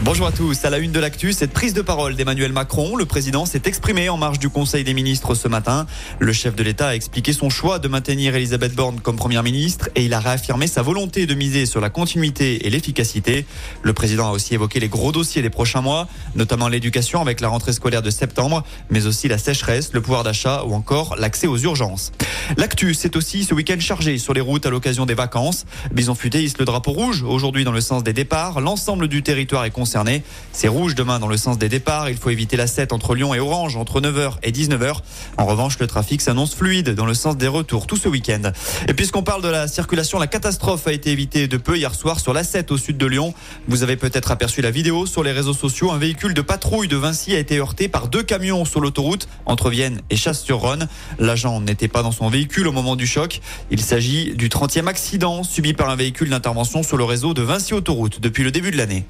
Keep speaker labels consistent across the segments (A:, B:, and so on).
A: Bonjour à tous. À la une de l'actu, cette prise de parole d'Emmanuel Macron. Le président s'est exprimé en marge du Conseil des ministres ce matin. Le chef de l'État a expliqué son choix de maintenir Elisabeth Borne comme première ministre et il a réaffirmé sa volonté de miser sur la continuité et l'efficacité. Le président a aussi évoqué les gros dossiers des prochains mois, notamment l'éducation avec la rentrée scolaire de septembre, mais aussi la sécheresse, le pouvoir d'achat ou encore l'accès aux urgences. L'actu, c'est aussi ce week-end chargé sur les routes à l'occasion des vacances. Bison Futé hisse le drapeau rouge aujourd'hui dans le sens des départs. L'ensemble du territoire est C'est rouge demain dans le sens des départs. Il faut éviter la 7 entre Lyon et Orange entre 9h et 19h. En revanche, le trafic s'annonce fluide dans le sens des retours tout ce week-end. Et puisqu'on parle de la circulation, la catastrophe a été évitée de peu hier soir sur la 7 au sud de Lyon. Vous avez peut-être aperçu la vidéo sur les réseaux sociaux. Un véhicule de patrouille de Vinci a été heurté par deux camions sur l'autoroute entre Vienne et Chasse-sur-Rhône. L'agent n'était pas dans son véhicule au moment du choc. Il s'agit du 30e accident subi par un véhicule d'intervention sur le réseau de Vinci Autoroute depuis le début de l'année.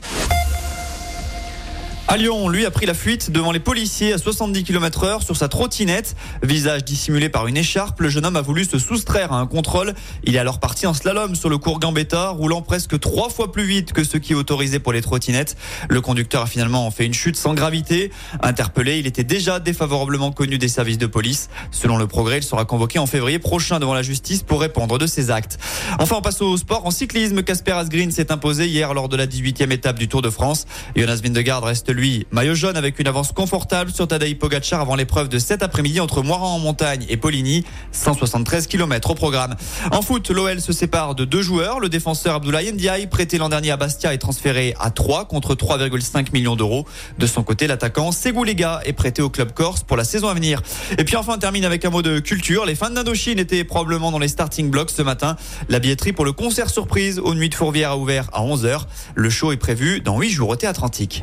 A: À Lyon, lui a pris la fuite devant les policiers à 70 km heure sur sa trottinette. Visage dissimulé par une écharpe, le jeune homme a voulu se soustraire à un contrôle. Il est alors parti en slalom sur le cours Gambetta, roulant presque trois fois plus vite que ce qui est autorisé pour les trottinettes. Le conducteur a finalement fait une chute sans gravité. Interpellé, il était déjà défavorablement connu des services de police. Selon le progrès, il sera convoqué en février prochain devant la justice pour répondre de ses actes. Enfin, on passe au sport. En cyclisme, Casper Asgreen s'est imposé hier lors de la 18e étape du Tour de France. Jonas Vindegaard reste lui maillot jaune avec une avance confortable sur Tadej Pogacar avant l'épreuve de cet après-midi entre Moiran en montagne et Poligny. 173 km au programme. En foot, l'OL se sépare de deux joueurs. Le défenseur Abdoulaye Ndiaye, prêté l'an dernier à Bastia, est transféré à 3 contre 3,5 millions d'euros. De son côté, l'attaquant Lega est prêté au club corse pour la saison à venir. Et puis enfin, on termine avec un mot de culture. Les fans d'Indochine étaient probablement dans les starting blocks ce matin. La billetterie pour le concert surprise aux Nuits de Fourvière a ouvert à 11h. Le show est prévu dans 8 jours au Théâtre Antique.